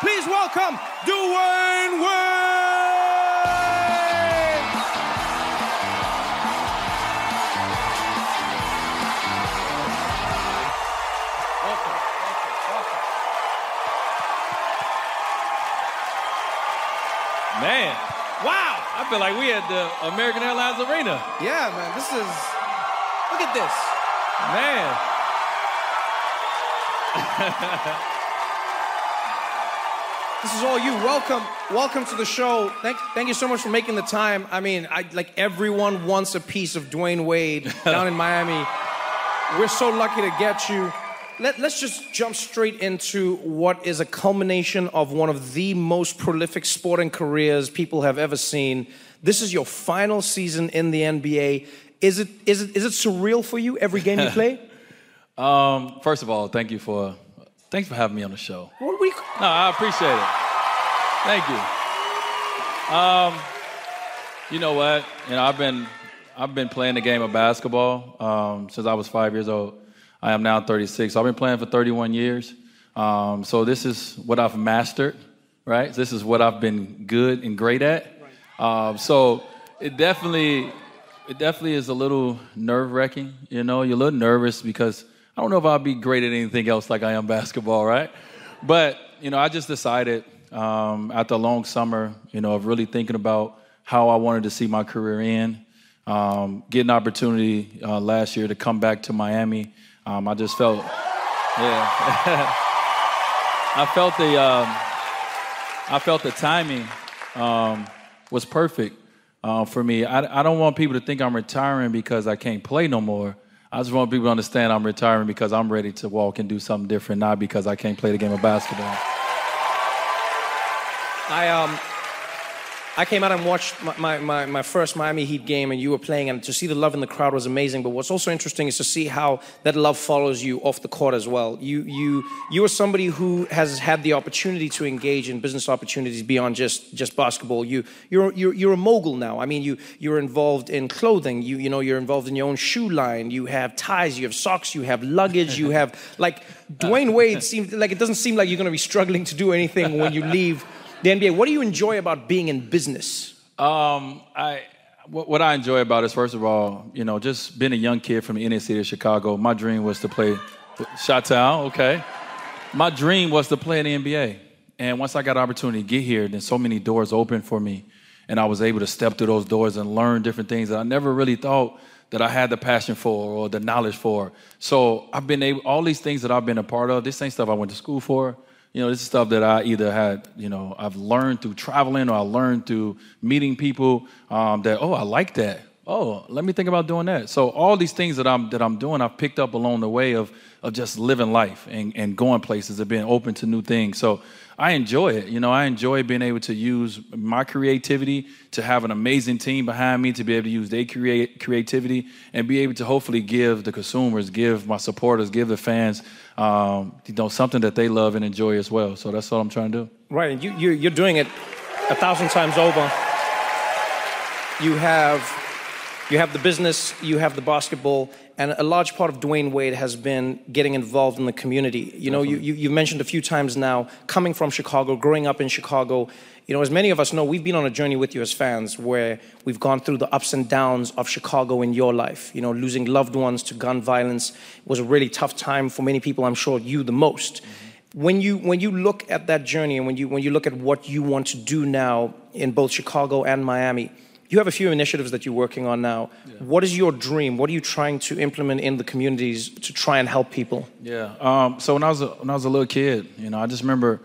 Please welcome Dwyane Wade! Welcome, welcome, welcome. Man, wow! I feel like we at the American Airlines Arena. Yeah, man, this is. Look at this. Man, This is all you. Welcome, welcome to the show. Thank, thank you so much for making the time. I mean, I like everyone wants a piece of Dwyane Wade down in Miami. We're so lucky to get you. Let, let's just jump straight into what is a culmination of one of the most prolific sporting careers people have ever seen. This is your final season in the NBA. Is it is it is it surreal for you every game you play? um, first of all, thank you for thanks for having me on the show. What we No, I appreciate it. Thank you. Um, you know what? You know, I've been I've been playing the game of basketball um, since I was five years old. I am now 36. So I've been playing for 31 years. Um, so this is what I've mastered, right? This is what I've been good and great at. Um, so it definitely it definitely is a little nerve wracking. You know, you're a little nervous because I don't know if I'll be great at anything else like I am basketball, right? But you know, I just decided um, after a long summer, you know, of really thinking about how I wanted to see my career in, um, get an opportunity uh, last year to come back to Miami. Um, I just felt, yeah, I felt the, um, I felt the timing um, was perfect uh, for me. I, I don't want people to think I'm retiring because I can't play no more. I just want people to understand I'm retiring because I'm ready to walk and do something different, not because I can't play the game of basketball. I um I came out and watched my, my, my, my first Miami Heat game and you were playing and to see the love in the crowd was amazing. But what's also interesting is to see how that love follows you off the court as well. You you you are somebody who has had the opportunity to engage in business opportunities beyond just just basketball. You you're you're, you're a mogul now. I mean you you're involved in clothing. You you know you're involved in your own shoe line. You have ties. You have socks. You have luggage. You have like Dwyane Wade seems like it doesn't seem like you're going to be struggling to do anything when you leave the NBA. What do you enjoy about being in business? Um, I what, I enjoy about is first of all, you know, just being a young kid from the inner city of Chicago. My dream was to play Shot Town. Okay, my dream was to play in the NBA. And once I got opportunity to get here, then so many doors opened for me, and I was able to step through those doors and learn different things that I never really thought that I had the passion for or the knowledge for. So I've been able all these things that I've been a part of. This ain't stuff I went to school for. You know, this is stuff that I either had, you know, I've learned through traveling or I learned through meeting people um, that, oh, I like that. Oh, let me think about doing that. So all these things that I'm that I'm doing, I've picked up along the way of of just living life and, and going places and being open to new things. So I enjoy it. You know, I enjoy being able to use my creativity to have an amazing team behind me to be able to use their create creativity and be able to hopefully give the consumers, give my supporters, give the fans, um, you know, something that they love and enjoy as well. So that's what I'm trying to do. Right, and you, you you're doing it a thousand times over. You have you have the business, you have the basketball, and a large part of Dwyane Wade has been getting involved in the community. You know, you, you, you mentioned a few times now, coming from Chicago, growing up in Chicago, You know, as many of us know, we've been on a journey with you as fans where we've gone through the ups and downs of Chicago in your life. You know, losing loved ones to gun violence was a really tough time for many people, I'm sure you the most. Mm-hmm. When you, when you look at that journey and when you, when you look at what you want to do now in both Chicago and Miami, you have a few initiatives that you're working on now. Yeah. What is your dream? What are you trying to implement in the communities to try and help people? Yeah. Um, so when I was a, when I was a little kid, you know, I just remember,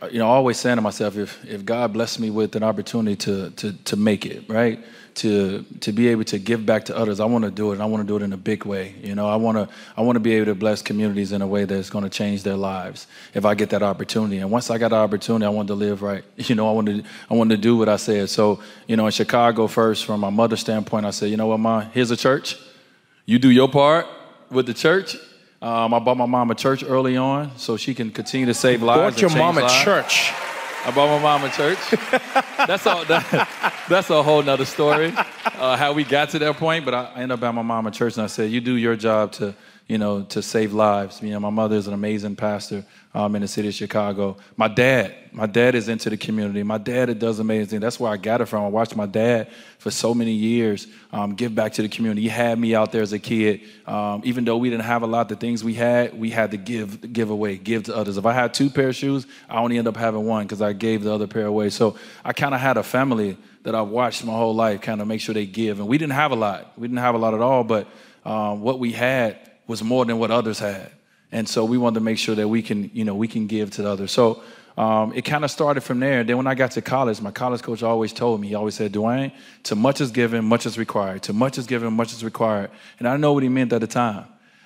Uh, you know, always saying to myself, if if God blessed me with an opportunity to to to make it, right? to to be able to give back to others. I want to do it. And I want to do it in a big way. You know, I want to I want to be able to bless communities in a way that's going to change their lives if I get that opportunity. And once I got the opportunity, I wanted to live right. You know, I wanted I wanted to do what I said. So, you know, in Chicago first, from my mother's standpoint, I said, you know what, mom, here's a church. You do your part with the church. Um, I bought my mom a church early on so she can continue to save lives. Bought your mom a lives. church. I bought my mom a church. that's all. that, that's a whole nother story. Uh, how we got to that point, but I, I ended up at my mom a church, and I said, "You do your job to." You know, to save lives. You know, my mother is an amazing pastor um, in the city of Chicago. My dad, my dad is into the community. My dad does amazing. That's where I got it from. I watched my dad for so many years um, give back to the community. He had me out there as a kid. Um, even though we didn't have a lot, the things we had, we had to give, give away, give to others. If I had two pair of shoes, I only end up having one because I gave the other pair away. So I kind of had a family that I've watched my whole life, kind of make sure they give. And we didn't have a lot. We didn't have a lot at all, but um, what we had was more than what others had. And so we wanted to make sure that we can, you know, we can give to others. So um, it kind of started from there. Then when I got to college, my college coach always told me, he always said, Dwyane, to much is given, much is required. To much is given, much is required. And I know what he meant at the time.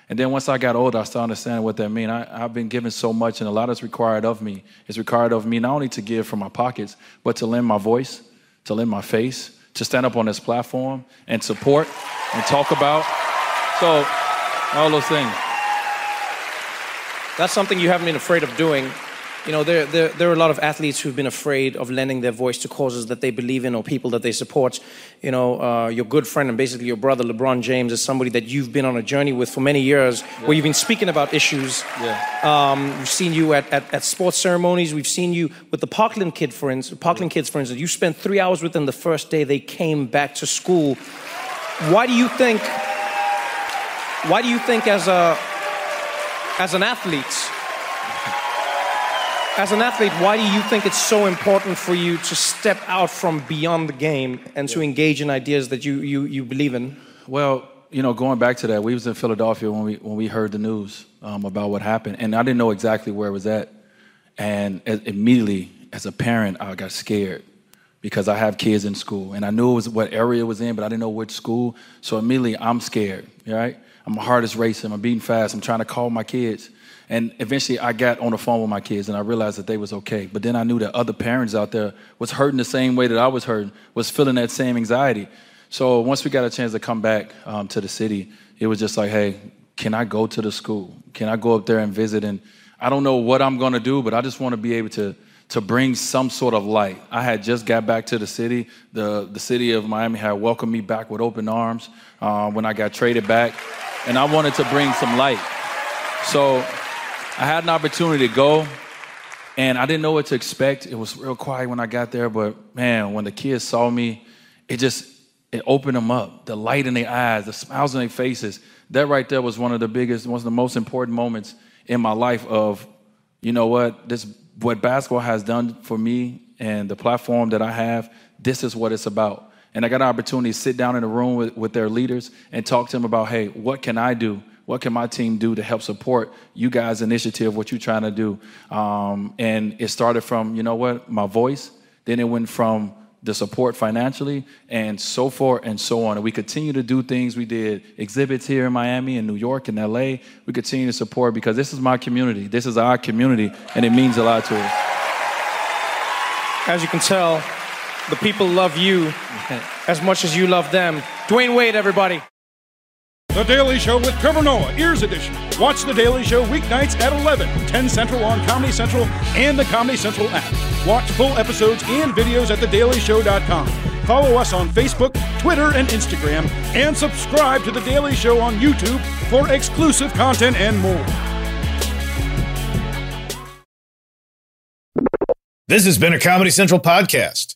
And then once I got older, I started understanding what that meant. I, have been given so much, and a lot is required of me. It's required of me not only to give from my pockets, but to lend my voice, to lend my face, to stand up on this platform and support and talk about. So all those things. That's something you haven't been afraid of doing. You know, there, there, there, are a lot of athletes who've been afraid of lending their voice to causes that they believe in or people that they support. You know, uh, your good friend and basically your brother, LeBron James, is somebody that you've been on a journey with for many years yeah. where you've been speaking about issues. Yeah. Um, we've seen you at, at, at, sports ceremonies. We've seen you with the Parkland, kid, for instance, Parkland yeah. kids, for instance. You spent three hours with them the first day they came back to school. Why do you think why do you think, as a as an athlete, as an athlete, why do you think it's so important for you to step out from beyond the game and to engage in ideas that you you, you believe in? Well, you know, going back to that, we was in Philadelphia when we when we heard the news um, about what happened, and I didn't know exactly where it was at, and immediately as a parent, I got scared because I have kids in school, and I knew it was what area it was in, but I didn't know which school. So immediately, I'm scared, right? I'm my heart is racing. I'm beating fast. I'm trying to call my kids. And eventually I got on the phone with my kids and I realized that they was okay. But then I knew that other parents out there was hurting the same way that I was hurting, was feeling that same anxiety. So once we got a chance to come back um, to the city, it was just like, hey, can I go to the school? Can I go up there and visit? And I don't know what I'm gonna do, but I just wanna be able to to bring some sort of light. I had just got back to the city. The, the city of Miami had welcomed me back with open arms uh, when I got traded back and I wanted to bring some light. So I had an opportunity to go, and I didn't know what to expect. It was real quiet when I got there, but man, when the kids saw me, it just it opened them up. The light in their eyes, the smiles on their faces. That right there was one of the biggest, one of the most important moments in my life. Of you know what this what basketball has done for me and the platform that I have. This is what it's about. And I got an opportunity to sit down in a room with, with their leaders and talk to them about, hey, what can I do? What can my team do to help support you guys' initiative, what you're trying to do? Um, and it started from, you know what, my voice. Then it went from the support financially and so forth and so on. And we continue to do things. We did exhibits here in Miami and New York and LA. We continue to support because this is my community. This is our community, and it means a lot to us. As you can tell, the people love you as much as you love them. Dwyane Wade, everybody. The Daily Show with Trevor Noah, Ears Edition. Watch The Daily Show weeknights at 11, 10 Central on Comedy Central and the Comedy Central app. Watch full episodes and videos at thedailyshow.com. Follow us on Facebook, Twitter, and Instagram, and subscribe to The Daily Show on YouTube for exclusive content and more. This has been a Comedy Central podcast.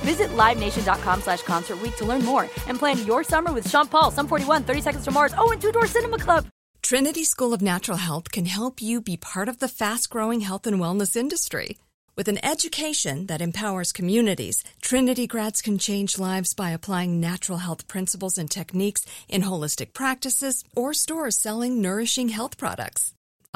Visit LiveNation.com slash Concert to learn more and plan your summer with Sean Paul, Sum 41, 30 Seconds to Mars, oh, and Two Door Cinema Club. Trinity School of Natural Health can help you be part of the fast growing health and wellness industry. With an education that empowers communities, Trinity grads can change lives by applying natural health principles and techniques in holistic practices or stores selling nourishing health products.